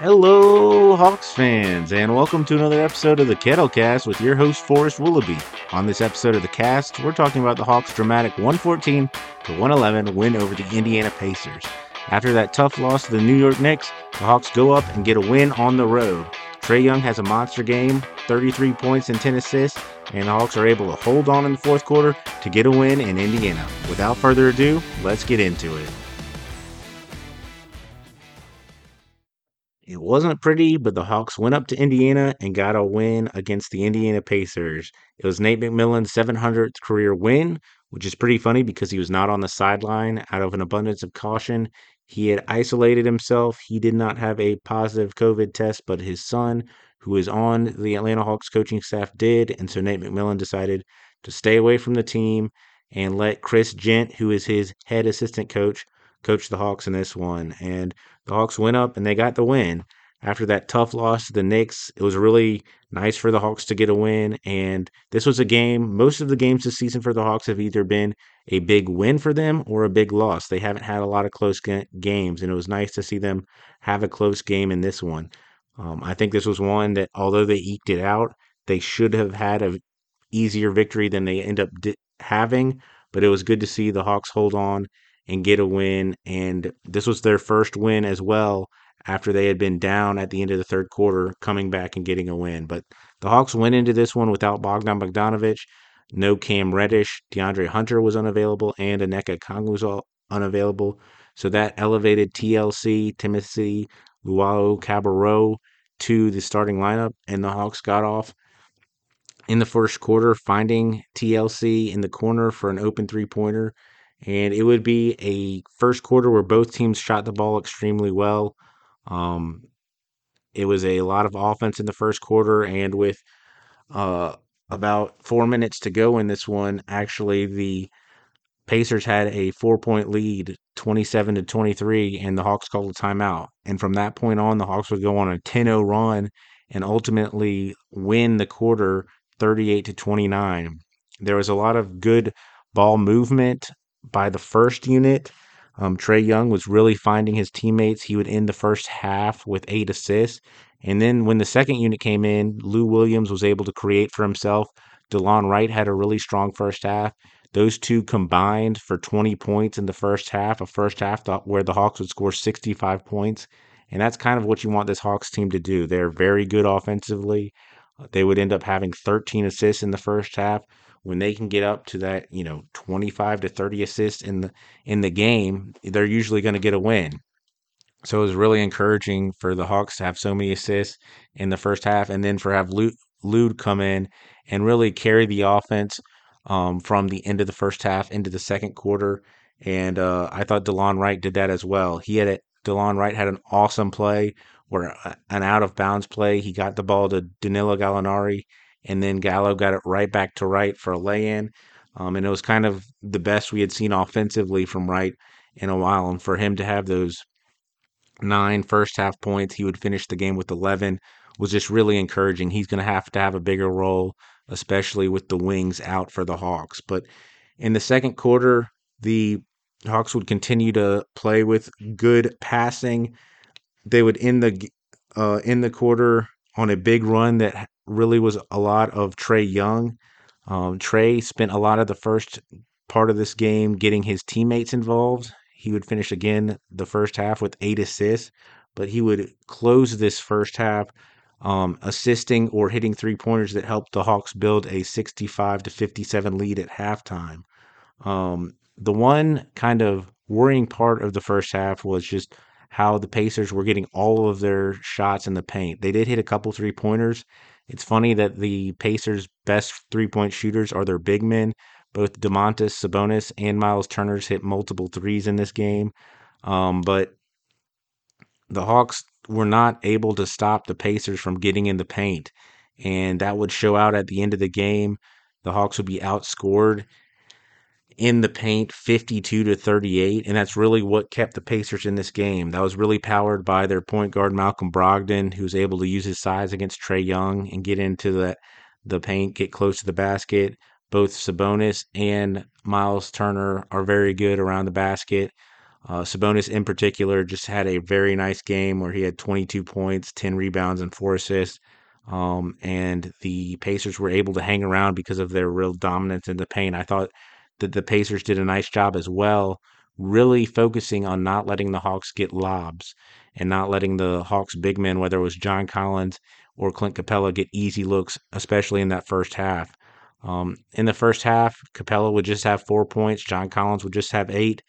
Hello, Hawks fans, and welcome to another episode of the Kettlecast with your host, Forrest Willoughby. On this episode of the cast, we're talking about the Hawks' dramatic 114 to 111 win over the Indiana Pacers. After that tough loss to the New York Knicks, the Hawks go up and get a win on the road. Trae Young has a monster game, 33 points and 10 assists, and the Hawks are able to hold on in the fourth quarter to get a win in Indiana. Without further ado, let's get into it. It wasn't pretty, but the Hawks went up to Indiana and got a win against the Indiana Pacers. It was Nate McMillan's 700th career win, which is pretty funny because he was not on the sideline out of an abundance of caution. He had isolated himself. He did not have a positive COVID test, but his son, who is on the Atlanta Hawks coaching staff, did. And so Nate McMillan decided to stay away from the team and let Chris Jent, who is his head assistant coach, coach the Hawks in this one. And the Hawks went up and they got the win. After that tough loss to the Knicks, it was really nice for the Hawks to get a win. And this was a game, most of the games this season for the Hawks have either been a big win for them or a big loss. They haven't had a lot of close games, and it was nice to see them have a close game in this one. Um, I think this was one that, although they eked it out, they should have had a easier victory than they end up di- having. But it was good to see the Hawks hold on and get a win. And this was their first win as well after they had been down at the end of the third quarter, coming back and getting a win. But the Hawks went into this one without Bogdan Bogdanovic, no Cam Reddish, DeAndre Hunter was unavailable, and Onyeka Okongwu was unavailable. So that elevated TLC, Timothy Luwawu-Cabarrot, to the starting lineup, and the Hawks got off in the first quarter, finding TLC in the corner for an open three pointer and it would be a first quarter where both teams shot the ball extremely well. Um, it was a lot of offense in the first quarter, and with uh, about four minutes to go in this one, actually the Pacers had a four point lead, 27 to 23, and the Hawks called a timeout. And from that point on, the Hawks would go on a 10 0 run and ultimately win the quarter 38 to 29. There was a lot of good ball movement by the first unit. Um, Trae Young was really finding his teammates. He would end the first half with eight assists. And then when the second unit came in, Lou Williams was able to create for himself. DeLon Wright had a really strong first half. Those two combined for 20 points in the first half, a first half where the Hawks would score 65 points. And that's kind of what you want this Hawks team to do. They're very good offensively. They would end up having 13 assists in the first half when they can get up to that, you know, 25 to 30 assists in the in the game, they're usually going to get a win. So it was really encouraging for the Hawks to have so many assists in the first half, and then for have Lude come in and really carry the offense um, from the end of the first half into the second quarter. And uh, I thought DeLon Wright did that as well. He had a, DeLon Wright had an awesome play where uh, an out of bounds play. He got the ball to Danilo Gallinari and then Gallo got it right back to Wright for a lay-in. Um, and it was kind of the best we had seen offensively from Wright in a while. And for him to have those nine first half points, he would finish the game with 11, was just really encouraging. He's going to have to have a bigger role, especially with the wings out for the Hawks. But in the second quarter, the Hawks would continue to play with good passing. They would end the uh, in the quarter on a big run that really was a lot of Trae Young. Um, Trae spent a lot of the first part of this game getting his teammates involved. He would finish again the first half with eight assists, but he would close this first half um, assisting or hitting three pointers that helped the Hawks build a 65 to 57 lead at halftime. Um, the one kind of worrying part of the first half was just how the Pacers were getting all of their shots in the paint. They did hit a couple three pointers, it's funny that the Pacers' best three point shooters are their big men. Both Domantas Sabonis and Miles Turner's hit multiple threes in this game. Um, but the Hawks were not able to stop the Pacers from getting in the paint. And that would show out at the end of the game. The Hawks would be outscored in the paint 52 to 38 and that's really what kept the Pacers in this game. That was really powered by their point guard Malcolm Brogdon who was able to use his size against Trae Young and get into the the paint, get close to the basket. Both Sabonis and Miles Turner are very good around the basket. Uh, Sabonis, in particular, just had a very nice game where he had 22 points, 10 rebounds, and four assists. Um, and the Pacers were able to hang around because of their real dominance in the paint. I thought that the Pacers did a nice job as well, really focusing on not letting the Hawks get lobs and not letting the Hawks big men, whether it was John Collins or Clint Capela, get easy looks, especially in that first half. Um, in the first half, Capela would just have four points, John Collins would just have eight,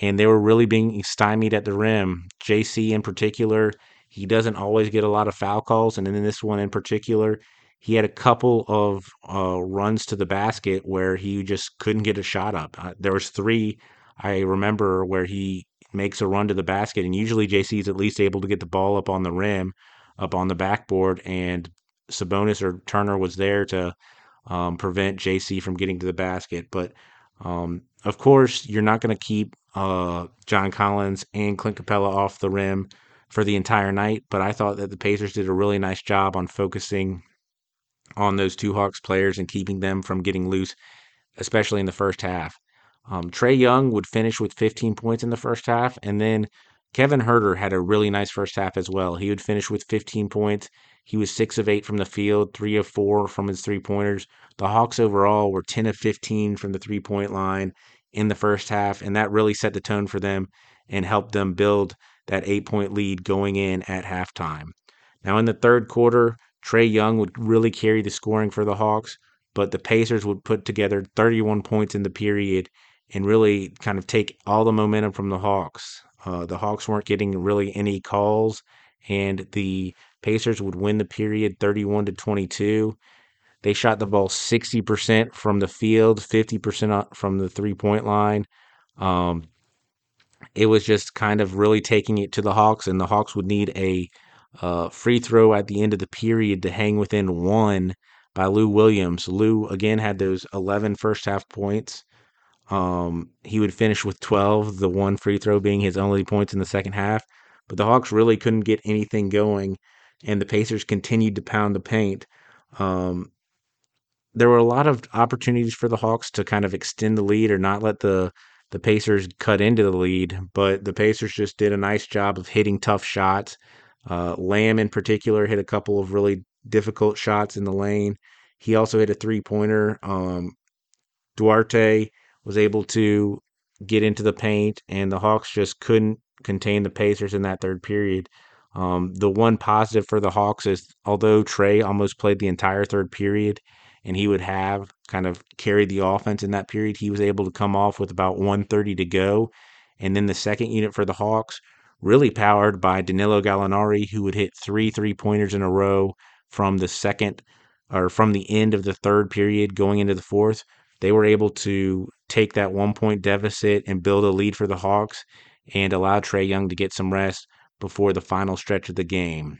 and they were really being stymied at the rim. JC in particular, he doesn't always get a lot of foul calls, and in this one in particular, he had a couple of uh, runs to the basket where he just couldn't get a shot up. Uh, there was three I remember where he makes a run to the basket, and usually JC is at least able to get the ball up on the rim, up on the backboard, and Sabonis or Turner was there to um, prevent JC from getting to the basket. But um, of course, you're not going to keep uh, John Collins and Clint Capela off the rim for the entire night. But I thought that the Pacers did a really nice job on focusing on those two Hawks players and keeping them from getting loose, especially in the first half. Um, Trae Young would finish with 15 points in the first half, and then Kevin Huerter had a really nice first half as well. He would finish with 15 points. He was six of eight from the field, three of four from his three pointers. The Hawks overall were 10 of 15 from the three point line in the first half, and that really set the tone for them and helped them build that eight point lead going in at halftime. Now, in the third quarter, Trae Young would really carry the scoring for the Hawks, but the Pacers would put together 31 points in the period and really kind of take all the momentum from the Hawks. Uh, the Hawks weren't getting really any calls, and the Pacers would win the period 31 to 22. They shot the ball 60% from the field, 50% from the three point line. Um, it was just kind of really taking it to the Hawks, and the Hawks would need a uh, free throw at the end of the period to hang within one by Lou Williams. Lou again had those 11 first half points. Um, he would finish with 12, the one free throw being his only points in the second half. But the Hawks really couldn't get anything going, and the Pacers continued to pound the paint. Um, there were a lot of opportunities for the Hawks to kind of extend the lead or not let the the Pacers cut into the lead, but the Pacers just did a nice job of hitting tough shots. Uh, Lamb, in particular, hit a couple of really difficult shots in the lane. He also hit a three pointer. Um, Duarte was able to get into the paint, and the Hawks just couldn't contain the Pacers in that third period. Um, the one positive for the Hawks is although Trae almost played the entire third period and he would have kind of carried the offense in that period, he was able to come off with about 130 to go. And then the second unit for the Hawks, really powered by Danilo Gallinari, who would hit three three pointers in a row from the second or from the end of the third period going into the fourth. They were able to take that one point deficit and build a lead for the Hawks and allow Trae Young to get some rest before the final stretch of the game.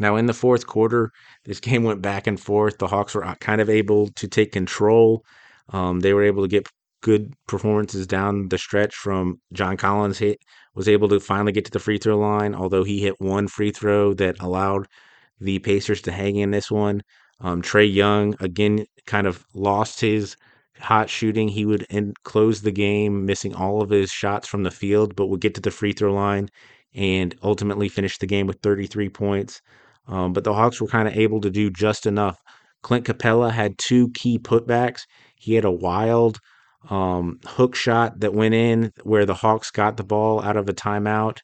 Now, in the fourth quarter, this game went back and forth. The Hawks were uh, kind of able to take control. Um, they were able to get good performances down the stretch from John Collins hit was able to finally get to the free throw line, although he hit one free throw that allowed the Pacers to hang in this one. Um, Trae Young again kind of lost his hot shooting. He would end, close the game, missing all of his shots from the field, but would get to the free throw line and ultimately finish the game with 33 points. Um, but the Hawks were kind of able to do just enough. Clint Capela had two key putbacks. He had a wild um, hook shot that went in where the Hawks got the ball out of a timeout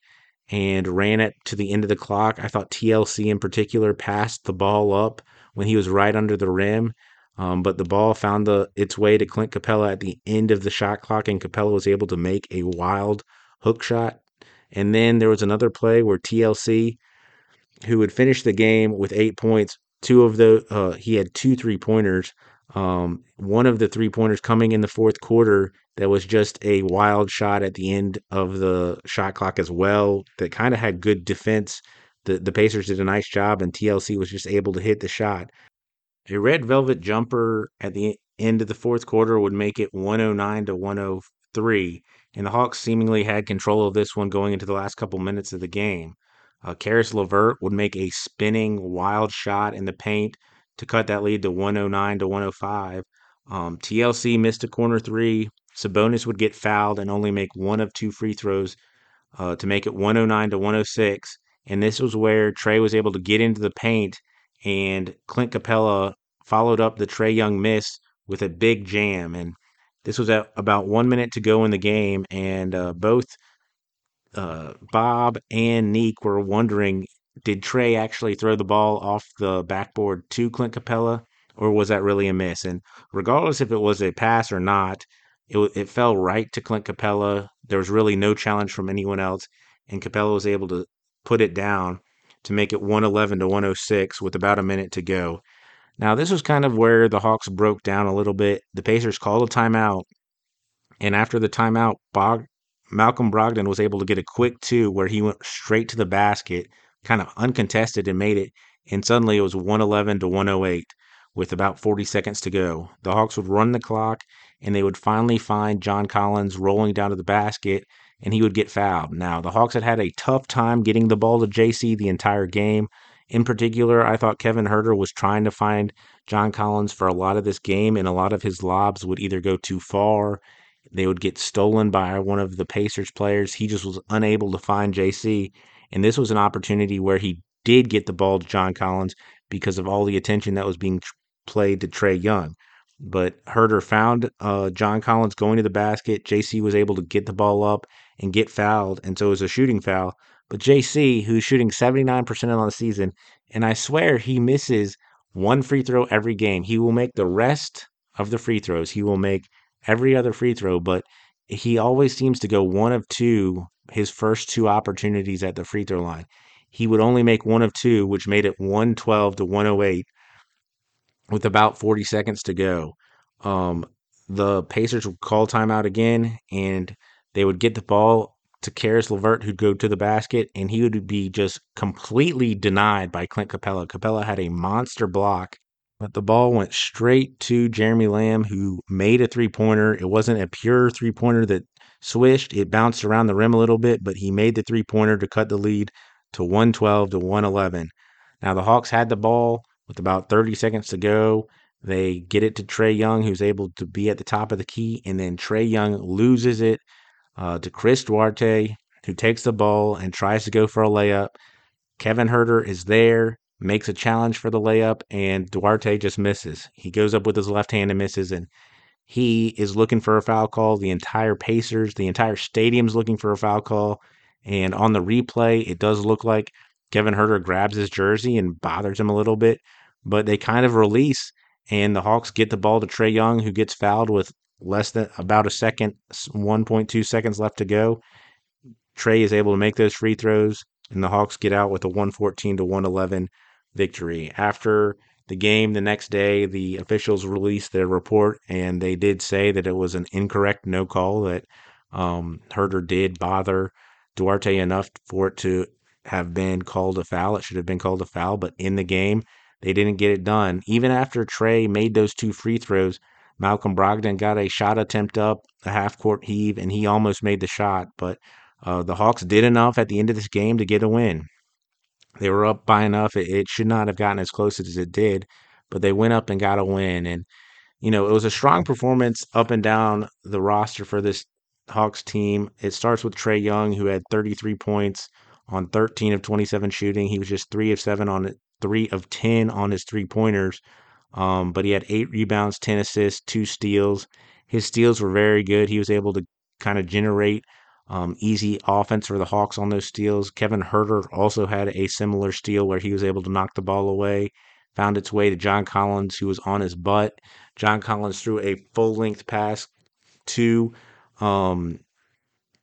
and ran it to the end of the clock. I thought TLC in particular passed the ball up when he was right under the rim. Um, but the ball found the its way to Clint Capela at the end of the shot clock, and Capela was able to make a wild hook shot. And then there was another play where TLC, who would finish the game with eight points, two of the uh, he had two three pointers. Um, one of the three pointers coming in the fourth quarter that was just a wild shot at the end of the shot clock as well. That kind of had good defense. The the Pacers did a nice job, and TLC was just able to hit the shot. A red velvet jumper at the end of the fourth quarter would make it 109 to 103, and the Hawks seemingly had control of this one going into the last couple minutes of the game. Uh, Caris LeVert would make a spinning wild shot in the paint to cut that lead to 109 to 105. Um, TLC missed a corner three. Sabonis would get fouled and only make one of two free throws uh, to make it 109 to 106. And this was where Trae was able to get into the paint, and Clint Capela followed up the Trae Young miss with a big jam. And this was at about one minute to go in the game, and uh, both uh, Bob and Nique were wondering did Trae actually throw the ball off the backboard to Clint Capela, or was that really a miss? And regardless if it was a pass or not, it, it fell right to Clint Capela. There was really no challenge from anyone else, and Capela was able to put it down to make it 111 to 106 with about a minute to go. Now, this was kind of where the Hawks broke down a little bit. The Pacers called a timeout, and after the timeout, Bog, Malcolm Brogdon was able to get a quick two where he went straight to the basket, kind of uncontested, and made it. And suddenly it was 111 to 108 with about 40 seconds to go. The Hawks would run the clock, and they would finally find John Collins rolling down to the basket, and he would get fouled. Now, the Hawks had had a tough time getting the ball to JC the entire game. In particular, I thought Kevin Huerter was trying to find John Collins for a lot of this game, and a lot of his lobs would either go too far, they would get stolen by one of the Pacers players. He just was unable to find JC, and this was an opportunity where he did get the ball to John Collins because of all the attention that was being played to Trae Young. But Huerter found uh, John Collins going to the basket. JC was able to get the ball up and get fouled, and so it was a shooting foul. But JC, who's shooting 79% on the season, and I swear he misses one free throw every game. He will make the rest of the free throws. He will make every other free throw, but he always seems to go one of two his first two opportunities at the free throw line. He would only make one of two, which made it 112 to 108 with about 40 seconds to go. Um, the Pacers would call timeout again, and they would get the ball to Caris LeVert, who'd go to the basket, and he would be just completely denied by Clint Capela. Capella had a monster block, but the ball went straight to Jeremy Lamb, who made a three pointer. It wasn't a pure three pointer that swished, it bounced around the rim a little bit, but he made the three pointer to cut the lead to 112 to 111. Now, the Hawks had the ball with about 30 seconds to go. They get it to Trae Young, who's able to be at the top of the key, and then Trae Young loses it uh, to Chris Duarte, who takes the ball and tries to go for a layup. Kevin Huerter is there, makes a challenge for the layup, and Duarte just misses. He goes up with his left hand and misses, and he is looking for a foul call. The entire Pacers, the entire stadium's looking for a foul call. And on the replay, it does look like Kevin Huerter grabs his jersey and bothers him a little bit, but they kind of release, and the Hawks get the ball to Trae Young, who gets fouled with less than about a second, 1.2 seconds left to go. Trae is able to make those free throws, and the Hawks get out with a 114 to 111 victory. After the game the next day, the officials released their report, and they did say that it was an incorrect no call, that um, Huerter did bother Duarte enough for it to have been called a foul. It should have been called a foul, but in the game, they didn't get it done. Even after Trae made those two free throws, Malcolm Brogdon got a shot attempt up, a half court heave, and he almost made the shot. But uh, the Hawks did enough at the end of this game to get a win. They were up by enough. It, it should not have gotten as close as it did, but they went up and got a win. And, you know, it was a strong performance up and down the roster for this Hawks team. It starts with Trae Young, who had 33 points on 13 of 27 shooting. He was just three of seven on three of 10 on his three pointers. Um, but he had eight rebounds, 10 assists, two steals. His steals were very good. He was able to kind of generate um, easy offense for the Hawks on those steals. Kevin Huerter also had a similar steal where he was able to knock the ball away, found its way to John Collins, who was on his butt. John Collins threw a full length pass to um,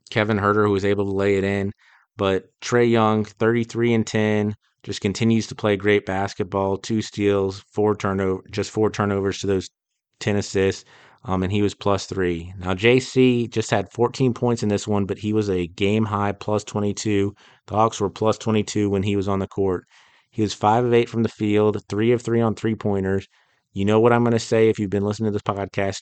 Kevin Huerter, who was able to lay it in. But Trae Young, 33 and 10, just continues to play great basketball. Two steals, four turnover, just four turnovers to those 10 assists. Um, and he was plus three. Now, JC just had 14 points in this one, but he was a game high plus 22. The Hawks were plus 22 when he was on the court. He was five of eight from the field, three of three on three pointers. You know what I'm going to say if you've been listening to this podcast.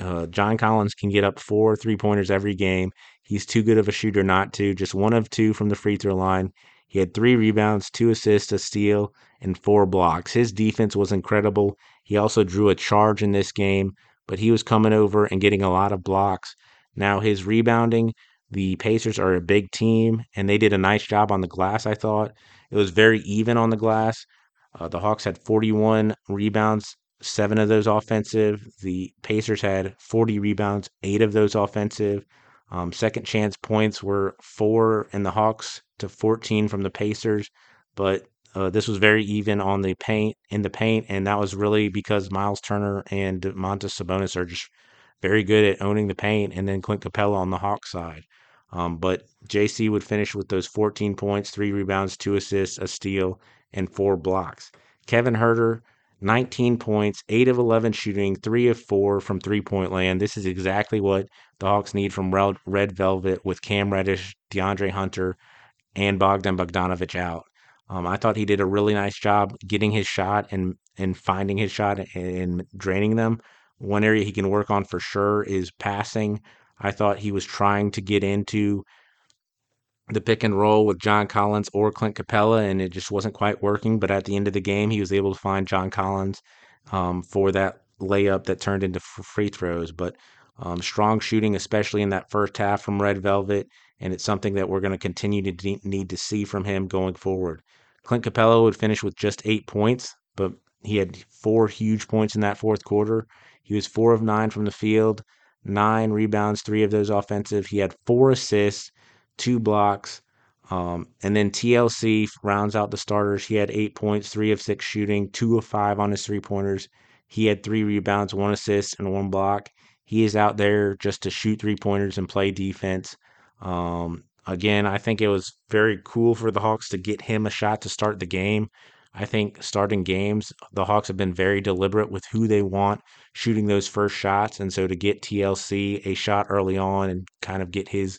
Uh, John Collins can get up four three pointers every game. He's too good of a shooter not to. Just one of two from the free throw line. He had three rebounds, two assists, a steal, and four blocks. His defense was incredible. He also drew a charge in this game but he was coming over and getting a lot of blocks. Now, his rebounding, the Pacers are a big team, and they did a nice job on the glass, I thought. It was very even on the glass. Uh, the Hawks had 41 rebounds, seven of those offensive. The Pacers had 40 rebounds, eight of those offensive. Um, second chance points were four in the Hawks to 14 from the Pacers, but uh, this was very even on the paint in the paint, and that was really because Miles Turner and Domantas Sabonis are just very good at owning the paint, and then Clint Capela on the Hawks side. Um, but JC would finish with those 14 points, three rebounds, two assists, a steal, and four blocks. Kevin Huerter, 19 points, 8 of 11 shooting, 3 of 4 from three point land. This is exactly what the Hawks need from Red Velvet with Cam Reddish, DeAndre Hunter, and Bogdan Bogdanovic out. Um, I thought he did a really nice job getting his shot and, and finding his shot and, and draining them. One area he can work on for sure is passing. I thought he was trying to get into the pick and roll with John Collins or Clint Capela, and it just wasn't quite working. But at the end of the game, he was able to find John Collins um, for that layup that turned into free throws. But um, strong shooting, especially in that first half from Red Velvet, and it's something that we're going to continue to de- need to see from him going forward. Clint Capela would finish with just eight points, but he had four huge points in that fourth quarter. He was four of nine from the field, nine rebounds, three of those offensive. He had four assists two blocks. Um, and then TLC rounds out the starters. He had eight points, three of six shooting, two of five on his three pointers. He had three rebounds, one assist, and one block. He is out there just to shoot three pointers and play defense. Um, again, I think it was very cool for the Hawks to get him a shot to start the game. I think starting games, the Hawks have been very deliberate with who they want shooting those first shots. And so to get TLC a shot early on and kind of get his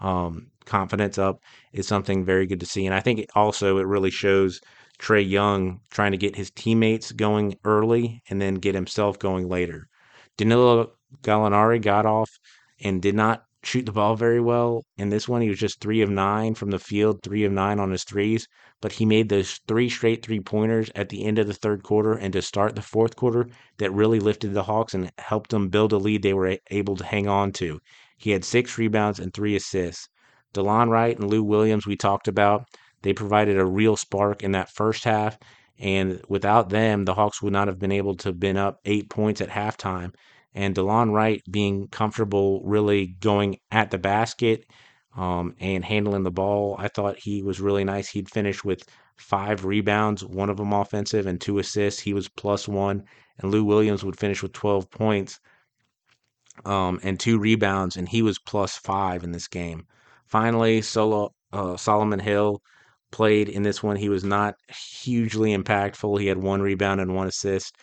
um, confidence up is something very good to see. And I think it also it really shows Trae Young trying to get his teammates going early and then get himself going later. Danilo Gallinari got off and did not shoot the ball very well. In this one, he was just three of nine from the field, three of nine on his threes. But he made those three straight three pointers at the end of the third quarter and to start the fourth quarter that really lifted the Hawks and helped them build a lead they were able to hang on to. He had six rebounds and three assists. Delon Wright and Lou Williams, we talked about, they provided a real spark in that first half. And without them, the Hawks would not have been able to have been up eight points at halftime. And Delon Wright being comfortable really going at the basket um, and handling the ball, I thought he was really nice. He'd finish with five rebounds, one of them offensive, and two assists. He was plus one. And Lou Williams would finish with 12 points um, and two rebounds, and he was plus five in this game. Finally, Solo uh, Solomon Hill played in this one. He was not hugely impactful. He had one rebound and one assist.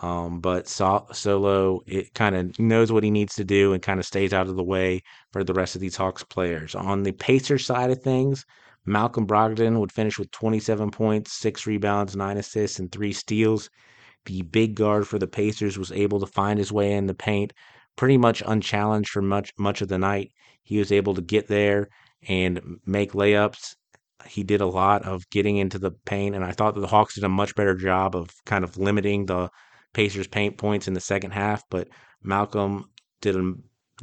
Um, but so- Solo, it kind of knows what he needs to do and kind of stays out of the way for the rest of these Hawks players. On the Pacers side of things, Malcolm Brogdon would finish with 27 points, six rebounds, nine assists, and three steals. The big guard for the Pacers was able to find his way in the paint pretty much unchallenged for much much of the night. He was able to get there and make layups. He did a lot of getting into the paint, and I thought that the Hawks did a much better job of kind of limiting the Pacers' paint points in the second half. But Malcolm did a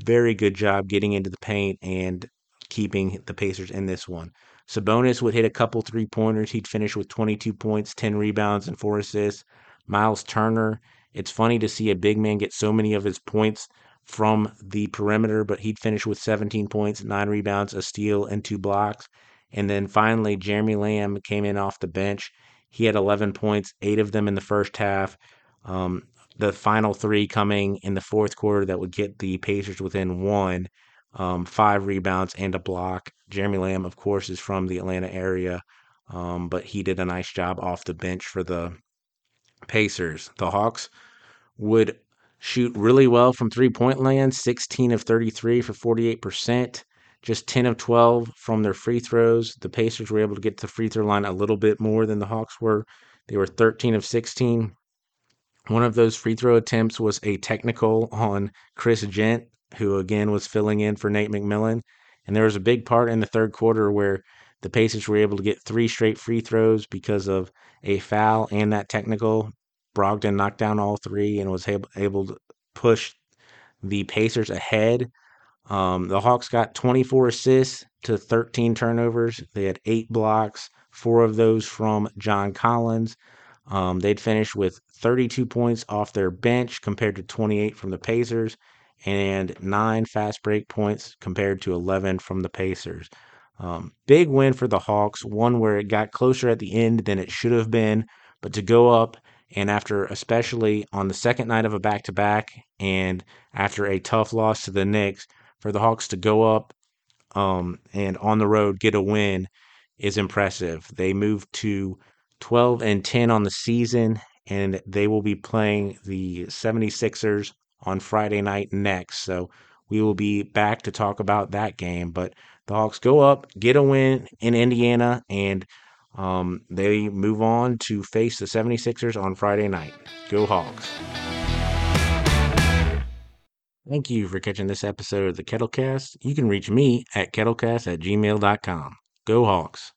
very good job getting into the paint and keeping the Pacers in this one. Sabonis would hit a couple three pointers. He'd finish with 22 points, 10 rebounds, and four assists. Miles Turner, it's funny to see a big man get so many of his points from the perimeter, but he'd finish with 17 points, nine rebounds, a steal, and two blocks. And then finally, Jeremy Lamb came in off the bench. He had 11 points, eight of them in the first half. Um, the final three coming in the fourth quarter that would get the Pacers within one, um, five rebounds and a block. Jeremy Lamb, of course, is from the Atlanta area, um, but he did a nice job off the bench for the Pacers. The Hawks would shoot really well from three point land 16 of 33 for 48%, just 10 of 12 from their free throws. The Pacers were able to get to the free throw line a little bit more than the Hawks were. They were 13 of 16. One of those free throw attempts was a technical on Chris Jent, who again was filling in for Nate McMillan. And there was a big part in the third quarter where the Pacers were able to get three straight free throws because of a foul and that technical. Brogdon knocked down all three and was able, to push the Pacers ahead. Um, the Hawks got 24 assists to 13 turnovers. They had eight blocks, four of those from John Collins. Um, they'd finish with 32 points off their bench compared to 28 from the Pacers, and nine fast break points compared to 11 from the Pacers. Um, big win for the Hawks, one where it got closer at the end than it should have been, but to go up and after, especially on the second night of a back to back, and after a tough loss to the Knicks, for the Hawks to go up um, and on the road get a win is impressive. They moved to 12 and 10 on the season, and they will be playing the 76ers on Friday night next. So we will be back to talk about that game. But the Hawks go up, get a win in Indiana, and um, they move on to face the 76ers on Friday night. Go Hawks. Thank you for catching this episode of the Kettlecast. You can reach me at kettlecast at gmail.com. Go Hawks.